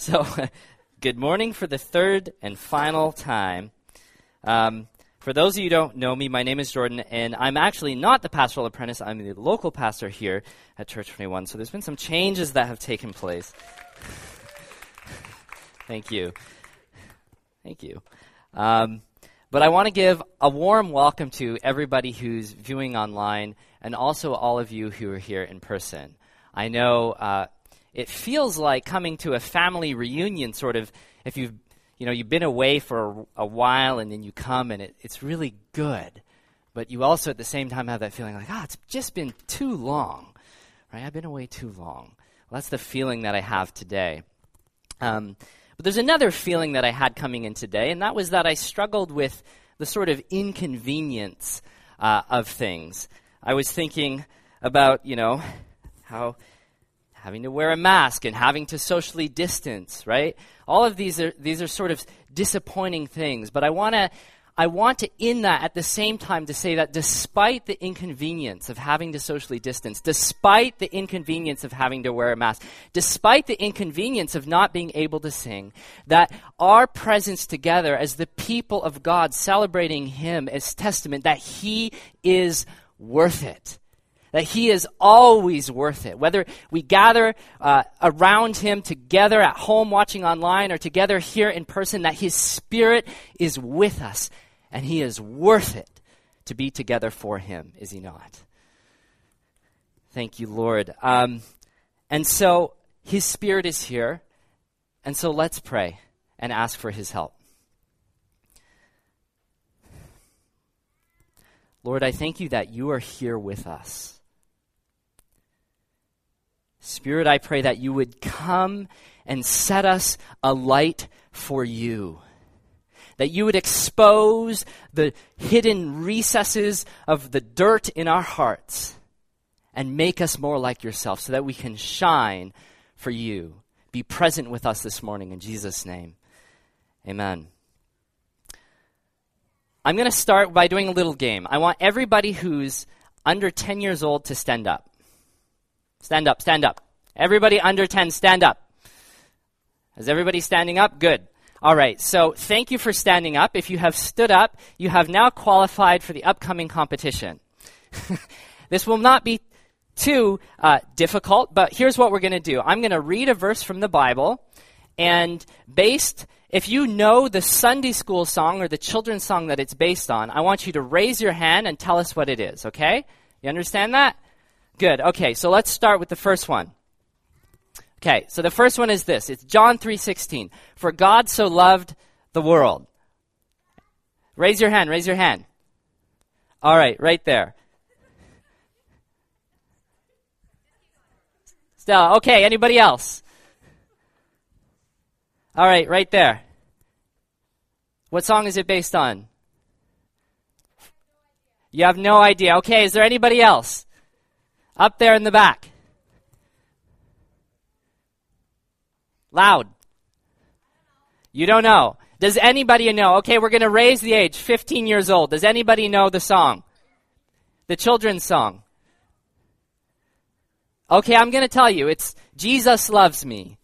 So, good morning for the third and final time. Um, for those of you who don't know me, my name is Jordan, and I'm actually not the pastoral apprentice. I'm the local pastor here at Church 21. So there's been some changes that have taken place. Thank you. Thank you. Um, but I want to give a warm welcome to everybody who's viewing online and also all of you who are here in person. I know uh, it feels like coming to a family reunion, sort of, if you've you know you've been away for a, while and then you come and it, it's really good, but you also at the same time have that feeling like, ah, oh, it's just been too long, right? I've been away too long. Well, that's the feeling that I have today. Um, but there's another feeling that I had coming in today, and that was that I struggled with the sort of inconvenience uh, of things. I was thinking about, you know, how having to wear a mask and having to socially distance, right? All of these are these are sort of disappointing things, but I want to I want to in that at the same time to say that despite the inconvenience of having to socially distance, despite the inconvenience of having to wear a mask, despite the inconvenience of not being able to sing, that our presence together as the people of God celebrating him is testament that he is worth it that He is always worth it. Whether we gather uh, around Him together at home watching online or together here in person, that His Spirit is with us and He is worth it to be together for Him, is He not? Thank you, Lord. Um, and so His Spirit is here, and so let's pray and ask for His help. Lord, I thank you that you are here with us. Spirit, I pray that you would come and set us alight for you. That you would expose the hidden recesses of the dirt in our hearts and make us more like yourself so that we can shine for you. Be present with us this morning in Jesus' name. Amen. I'm going to start by doing a little game. I want everybody who's under 10 years old to stand up. Stand up, stand up. Everybody under 10, stand up. Is everybody standing up? Good. All right, so thank you for standing up. If you have stood up, you have now qualified for the upcoming competition. this will not be too uh, difficult, but here's what we're going to do. I'm going to read a verse from the Bible, and based, if you know the Sunday school song or the children's song that it's based on, I want you to raise your hand and tell us what it is, okay? You understand that? Good. Okay, so let's start with the first one. Okay, so the first one is this. It's John 3:16. For God so loved the world. Raise your hand, raise your hand. All right, right there. Stella, okay, anybody else? All right, right there. What song is it based on? You have no idea. Okay, is there anybody else? Up there in the back. Loud. You don't know. Does anybody know? Okay, we're going to raise the age, 15 years old. Does anybody know the song? The children's song. Okay, I'm going to tell you. It's Jesus Loves Me.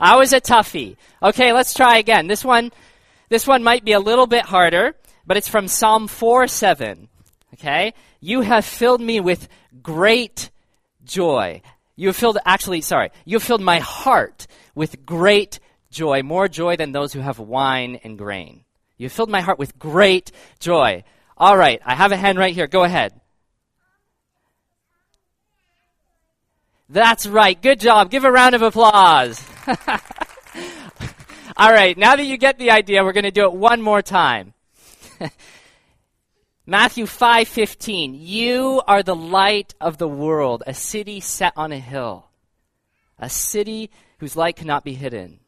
I was a toughie. Okay, let's try again. This one, this one might be a little bit harder, but it's from Psalm 4 7. Okay? You have filled me with great joy. You have filled, actually, sorry, you have filled my heart with great joy, more joy than those who have wine and grain. You have filled my heart with great joy. All right, I have a hand right here. Go ahead. That's right. Good job. Give a round of applause. All right, now that you get the idea, we're going to do it one more time. Matthew 5:15 You are the light of the world, a city set on a hill, a city whose light cannot be hidden.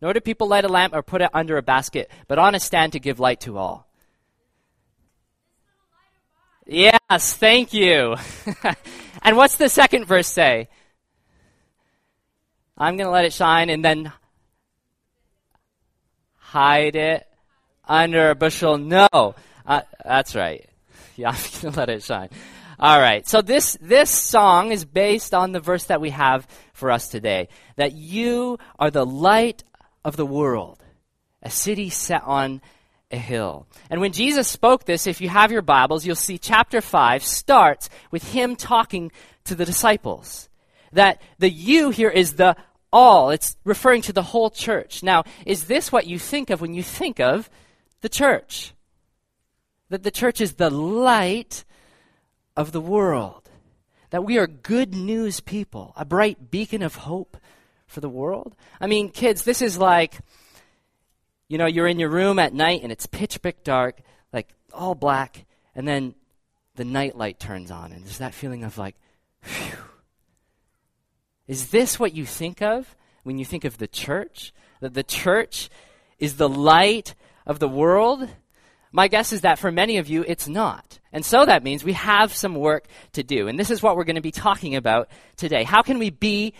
Nor do people light a lamp or put it under a basket, but on a stand to give light to all. Yes, thank you. and what's the second verse say? I'm going to let it shine and then hide it under a bushel. No. Uh, that's right. Yeah, I'm going to let it shine. All right. So this this song is based on the verse that we have for us today. That you are the light of the world, a city set on a hill. And when Jesus spoke this, if you have your Bibles, you'll see chapter 5 starts with him talking to the disciples. That the you here is the all. It's referring to the whole church. Now, is this what you think of when you think of the church? That the church is the light of the world. That we are good news people, a bright beacon of hope for the world. I mean, kids, this is like, you know, you're in your room at night and it's pitch black dark, like all black, and then the night light turns on, and there's that feeling of like, phew. Is this what you think of when you think of the church? That the church is the light of the world? My guess is that for many of you, it's not. And so that means we have some work to do. And this is what we're going to be talking about today. How can we be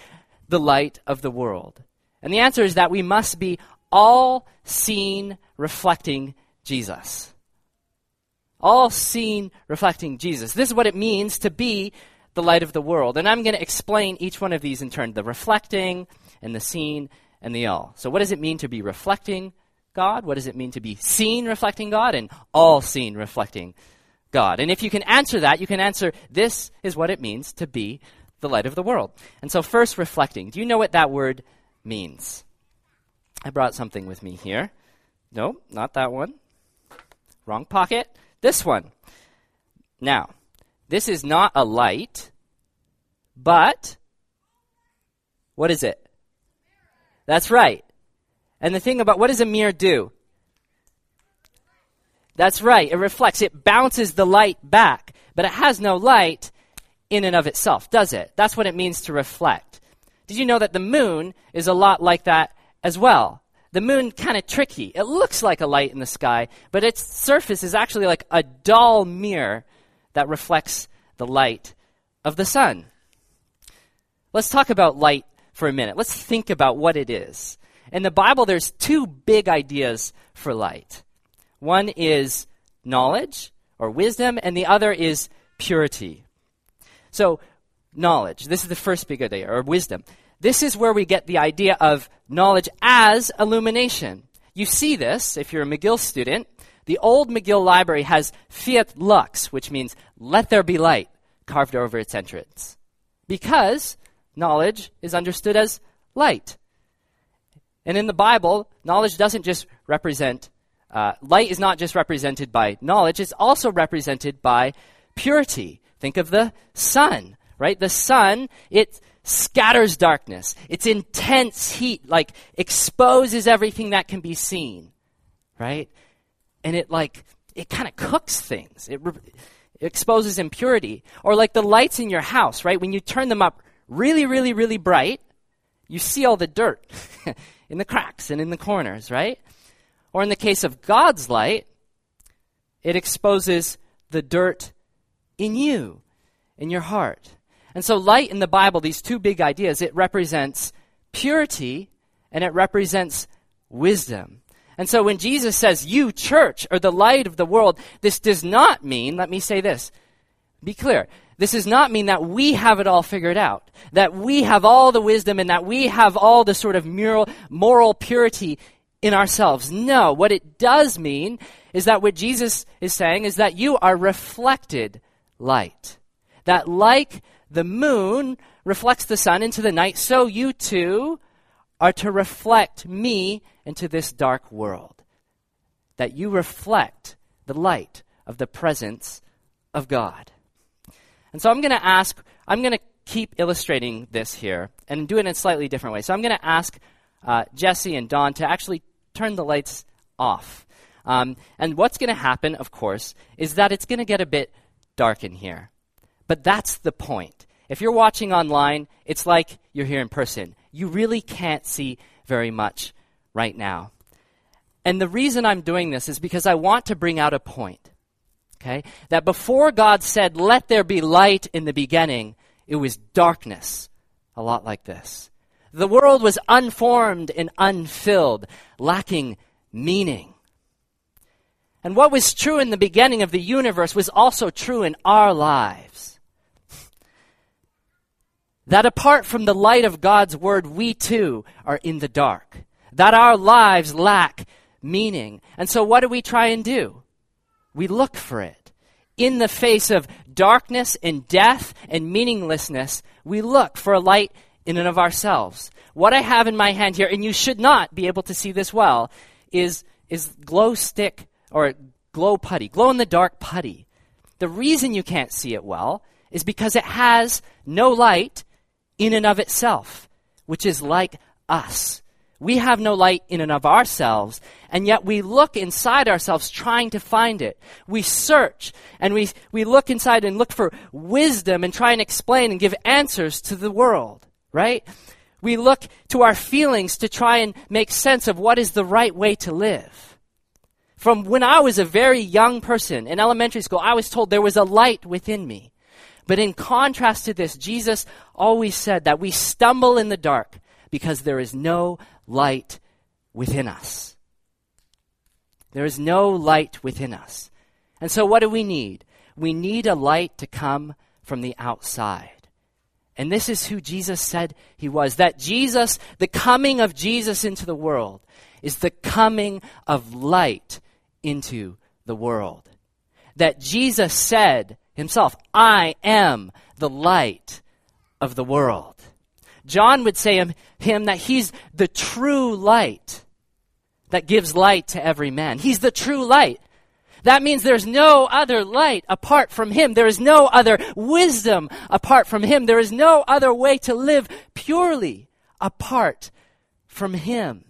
the light of the world? And the answer is that we must be all seen reflecting Jesus. All seen reflecting Jesus. This is what it means to be the light of the world. And I'm going to explain each one of these in turn the reflecting and the seen and the all. So, what does it mean to be reflecting God? What does it mean to be seen reflecting God? And all seen reflecting God. And if you can answer that, you can answer this is what it means to be the light of the world. And so, first, reflecting. Do you know what that word means? I brought something with me here. No, not that one. Wrong pocket. This one. Now, this is not a light, but what is it? That's right. And the thing about what does a mirror do? That's right. It reflects, it bounces the light back, but it has no light in and of itself, does it? That's what it means to reflect. Did you know that the moon is a lot like that as well? The moon kind of tricky. It looks like a light in the sky, but its surface is actually like a dull mirror that reflects the light of the sun. Let's talk about light for a minute. Let's think about what it is. In the Bible, there's two big ideas for light. One is knowledge or wisdom, and the other is purity. So, knowledge. This is the first big idea, or wisdom. This is where we get the idea of knowledge as illumination. You see this if you're a McGill student. The old McGill library has fiat lux, which means let there be light, carved over its entrance. Because knowledge is understood as light. And in the Bible, knowledge doesn't just represent, uh, light is not just represented by knowledge, it's also represented by purity. Think of the sun, right? The sun, it scatters darkness. Its intense heat, like, exposes everything that can be seen, right? And it, like, it kind of cooks things. It, re- it exposes impurity. Or like the lights in your house, right? When you turn them up really, really, really bright, you see all the dirt in the cracks and in the corners, right? Or in the case of God's light, it exposes the dirt in you, in your heart. And so, light in the Bible, these two big ideas, it represents purity and it represents wisdom. And so, when Jesus says, You, church, are the light of the world, this does not mean, let me say this, be clear, this does not mean that we have it all figured out, that we have all the wisdom and that we have all the sort of moral, moral purity in ourselves. No, what it does mean is that what Jesus is saying is that you are reflected light. That like the moon reflects the sun into the night, so you too are to reflect me into this dark world. That you reflect the light of the presence of God. And so I'm going to ask, I'm going to keep illustrating this here and do it in a slightly different way. So I'm going to ask uh, Jesse and Don to actually turn the lights off. Um, and what's going to happen, of course, is that it's going to get a bit dark in here. But that's the point. If you're watching online, it's like you're here in person. You really can't see very much right now. And the reason I'm doing this is because I want to bring out a point. Okay? That before God said, let there be light in the beginning, it was darkness. A lot like this. The world was unformed and unfilled, lacking meaning. And what was true in the beginning of the universe was also true in our lives. that apart from the light of God's word, we too are in the dark, that our lives lack meaning. And so, what do we try and do? We look for it. In the face of darkness and death and meaninglessness, we look for a light in and of ourselves. What I have in my hand here, and you should not be able to see this well, is, is glow stick or glow putty, glow in the dark putty. The reason you can't see it well is because it has no light in and of itself, which is like us. We have no light in and of ourselves, and yet we look inside ourselves trying to find it. We search and we, we look inside and look for wisdom and try and explain and give answers to the world, right? We look to our feelings to try and make sense of what is the right way to live. From when I was a very young person in elementary school, I was told there was a light within me. But in contrast to this, Jesus always said that we stumble in the dark because there is no light within us. There is no light within us. And so, what do we need? We need a light to come from the outside. And this is who Jesus said he was. That Jesus, the coming of Jesus into the world, is the coming of light into the world. That Jesus said himself, I am the light of the world. John would say him, him that he's the true light that gives light to every man. He's the true light. That means there's no other light apart from him. There is no other wisdom apart from him. There is no other way to live purely apart from him.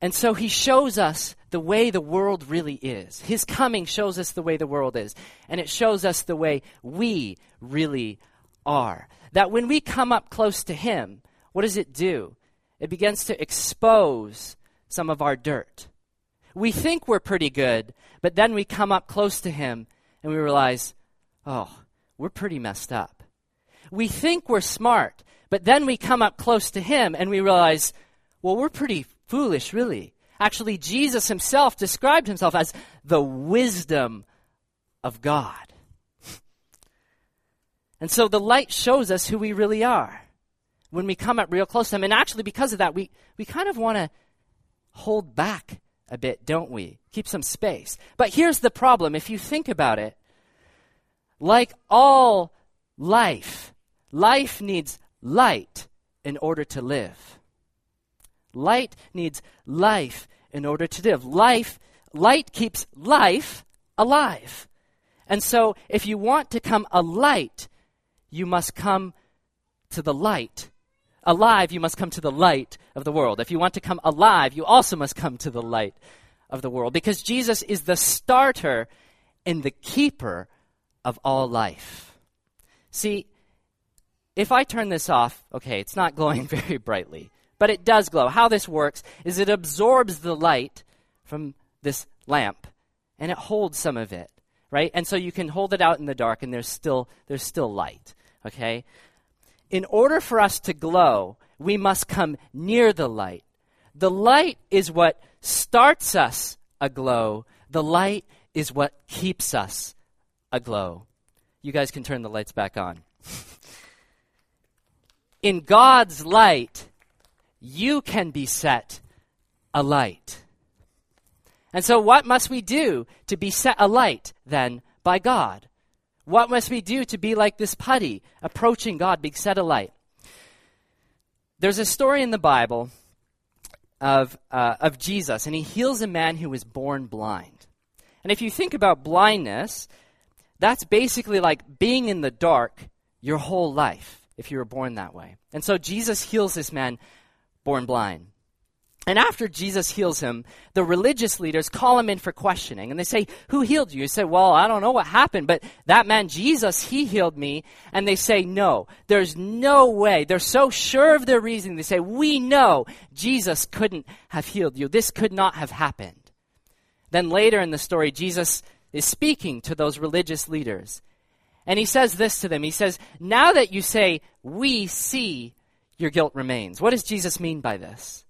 And so he shows us the way the world really is. His coming shows us the way the world is. And it shows us the way we really are. That when we come up close to him, what does it do? It begins to expose some of our dirt. We think we're pretty good, but then we come up close to him and we realize, oh, we're pretty messed up. We think we're smart, but then we come up close to him and we realize, well, we're pretty foolish, really. Actually, Jesus himself described himself as the wisdom of God. And so the light shows us who we really are when we come up real close to him. And actually, because of that, we, we kind of want to hold back a bit, don't we? Keep some space. But here's the problem if you think about it, like all life, life needs light in order to live. Light needs life in order to live. Life, light keeps life alive. And so, if you want to come a light, you must come to the light. Alive, you must come to the light of the world. If you want to come alive, you also must come to the light of the world. Because Jesus is the starter and the keeper of all life. See, if I turn this off, okay, it's not glowing very brightly but it does glow. How this works is it absorbs the light from this lamp and it holds some of it, right? And so you can hold it out in the dark and there's still there's still light, okay? In order for us to glow, we must come near the light. The light is what starts us aglow. The light is what keeps us aglow. You guys can turn the lights back on. in God's light, you can be set alight. And so, what must we do to be set alight then by God? What must we do to be like this putty, approaching God, being set alight? There's a story in the Bible of, uh, of Jesus, and he heals a man who was born blind. And if you think about blindness, that's basically like being in the dark your whole life if you were born that way. And so Jesus heals this man born blind. And after Jesus heals him, the religious leaders call him in for questioning. And they say, Who healed you? He said, Well, I don't know what happened, but that man Jesus, he healed me. And they say, No, there's no way. They're so sure of their reasoning. They say, We know Jesus couldn't have healed you. This could not have happened. Then later in the story, Jesus is speaking to those religious leaders. And he says this to them He says, Now that you say, We see your guilt remains. What does Jesus mean by this?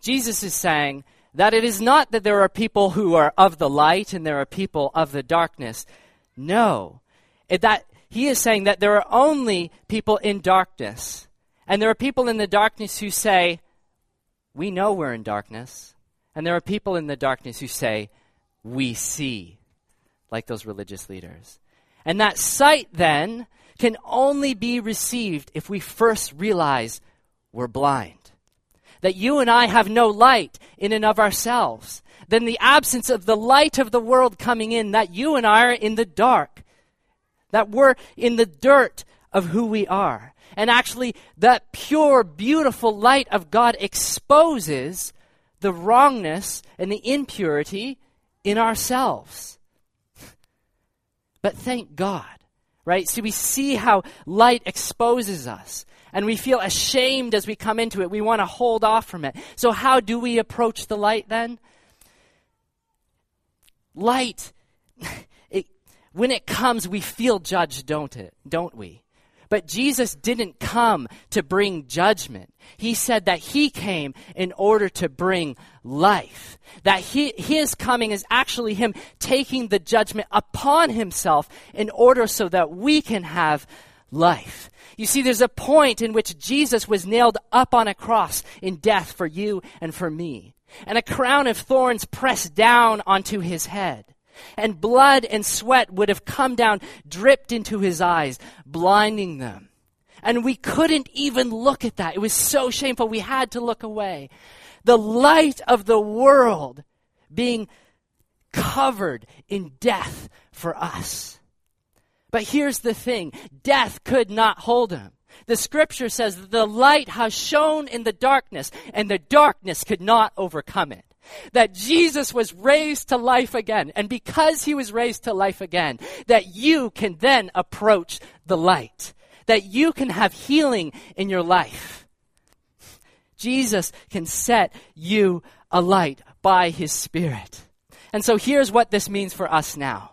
Jesus is saying That it is not that there are people who are of the light and there are people of the darkness. No. It, that he is saying that there are only people in darkness. And there are people in the darkness who say, We know we're in darkness. And there are people in the darkness who say, We see, like those religious leaders. And that sight then can only be received if we first realize we're blind. That you and I have no light in and of ourselves. Then the absence of the light of the world coming in, that you and I are in the dark. That we're in the dirt of who we are. And actually, that pure, beautiful light of God exposes the wrongness and the impurity in ourselves. But thank God, right? So we see how light exposes us. And we feel ashamed as we come into it. We want to hold off from it. So, how do we approach the light then? Light, it, when it comes, we feel judged, don't it? Don't we? But Jesus didn't come to bring judgment. He said that he came in order to bring life. That he, his coming is actually him taking the judgment upon himself in order so that we can have life. You see, there's a point in which Jesus was nailed up on a cross in death for you and for me. And a crown of thorns pressed down onto his head and blood and sweat would have come down, dripped into his eyes, blinding them. And we couldn't even look at that. It was so shameful. We had to look away. The light of the world being covered in death for us. But here's the thing death could not hold him. The scripture says the light has shone in the darkness, and the darkness could not overcome it that Jesus was raised to life again. And because he was raised to life again, that you can then approach the light, that you can have healing in your life. Jesus can set you alight by his Spirit. And so here's what this means for us now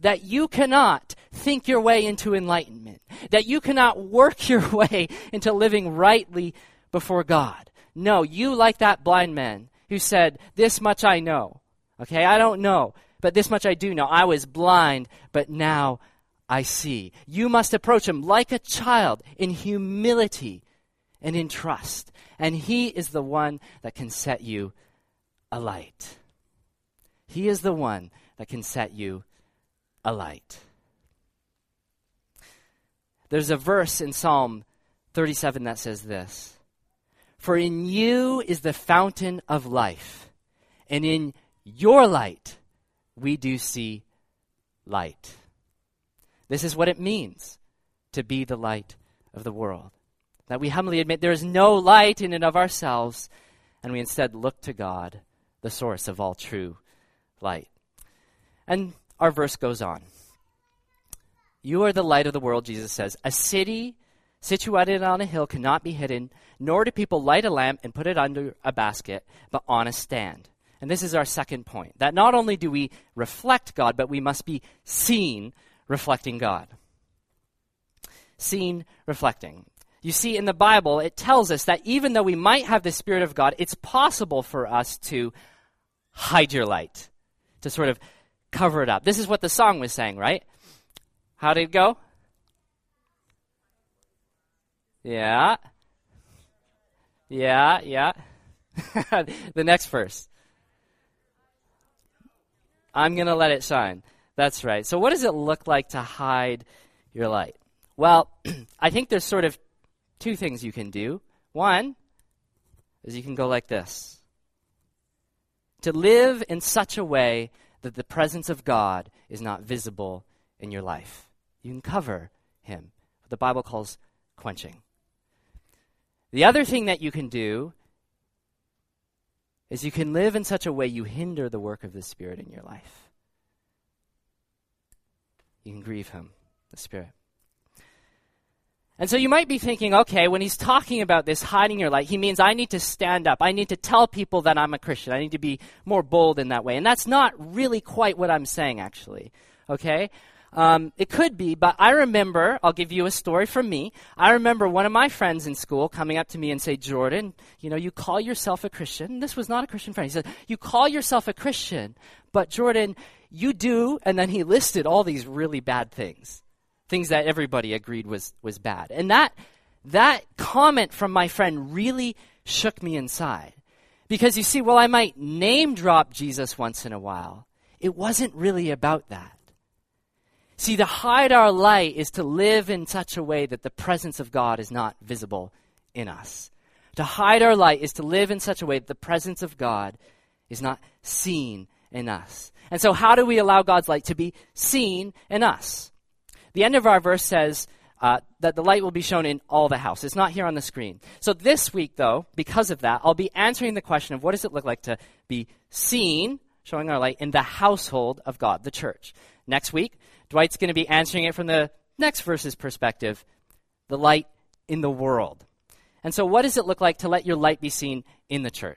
that you cannot think your way into enlightenment, that you cannot work your way into living rightly before God. No, you like that blind man who said, This much I know. Okay, I don't know, but this much I do know. I was blind, but now I see. You must approach him like a child in humility and in trust. And he is the one that can set you alight. He is the one that can set you alight. There's a verse in Psalm 37 that says this for in you is the fountain of life, and in your light we do see light. This is what it means to be the light of the world. That we humbly admit there is no light in and of ourselves, and we instead look to God, the source of all true light. And our verse goes on. You are the light of the world, Jesus says. A city situated on a hill cannot be hidden, nor do people light a lamp and put it under a basket, but on a stand. And this is our second point that not only do we reflect God, but we must be seen reflecting God. Seen reflecting. You see, in the Bible, it tells us that even though we might have the Spirit of God, it's possible for us to hide your light, to sort of cover it up. This is what the song was saying, right? How did it go? Yeah. Yeah, yeah. the next verse. I'm going to let it shine. That's right. So, what does it look like to hide your light? Well, I think there's sort of two things you can do. One is you can go like this to live in such a way that the presence of God is not visible in your life. You can cover Him, what the Bible calls quenching. The other thing that you can do is you can live in such a way you hinder the work of the Spirit in your life. You can grieve Him, the Spirit. And so you might be thinking, okay, when he's talking about this hiding your light, he means I need to stand up. I need to tell people that I'm a Christian. I need to be more bold in that way. And that's not really quite what I'm saying, actually. Okay? Um, it could be, but I remember, I'll give you a story from me. I remember one of my friends in school coming up to me and say, Jordan, you know, you call yourself a Christian. This was not a Christian friend. He said, you call yourself a Christian, but Jordan, you do, and then he listed all these really bad things. Things that everybody agreed was, was bad. And that, that comment from my friend really shook me inside. Because you see, while I might name drop Jesus once in a while, it wasn't really about that. See, to hide our light is to live in such a way that the presence of God is not visible in us. To hide our light is to live in such a way that the presence of God is not seen in us. And so, how do we allow God's light to be seen in us? The end of our verse says uh, that the light will be shown in all the house. It's not here on the screen. So, this week, though, because of that, I'll be answering the question of what does it look like to be seen, showing our light, in the household of God, the church. Next week, Dwight's going to be answering it from the next verse's perspective the light in the world. And so, what does it look like to let your light be seen in the church?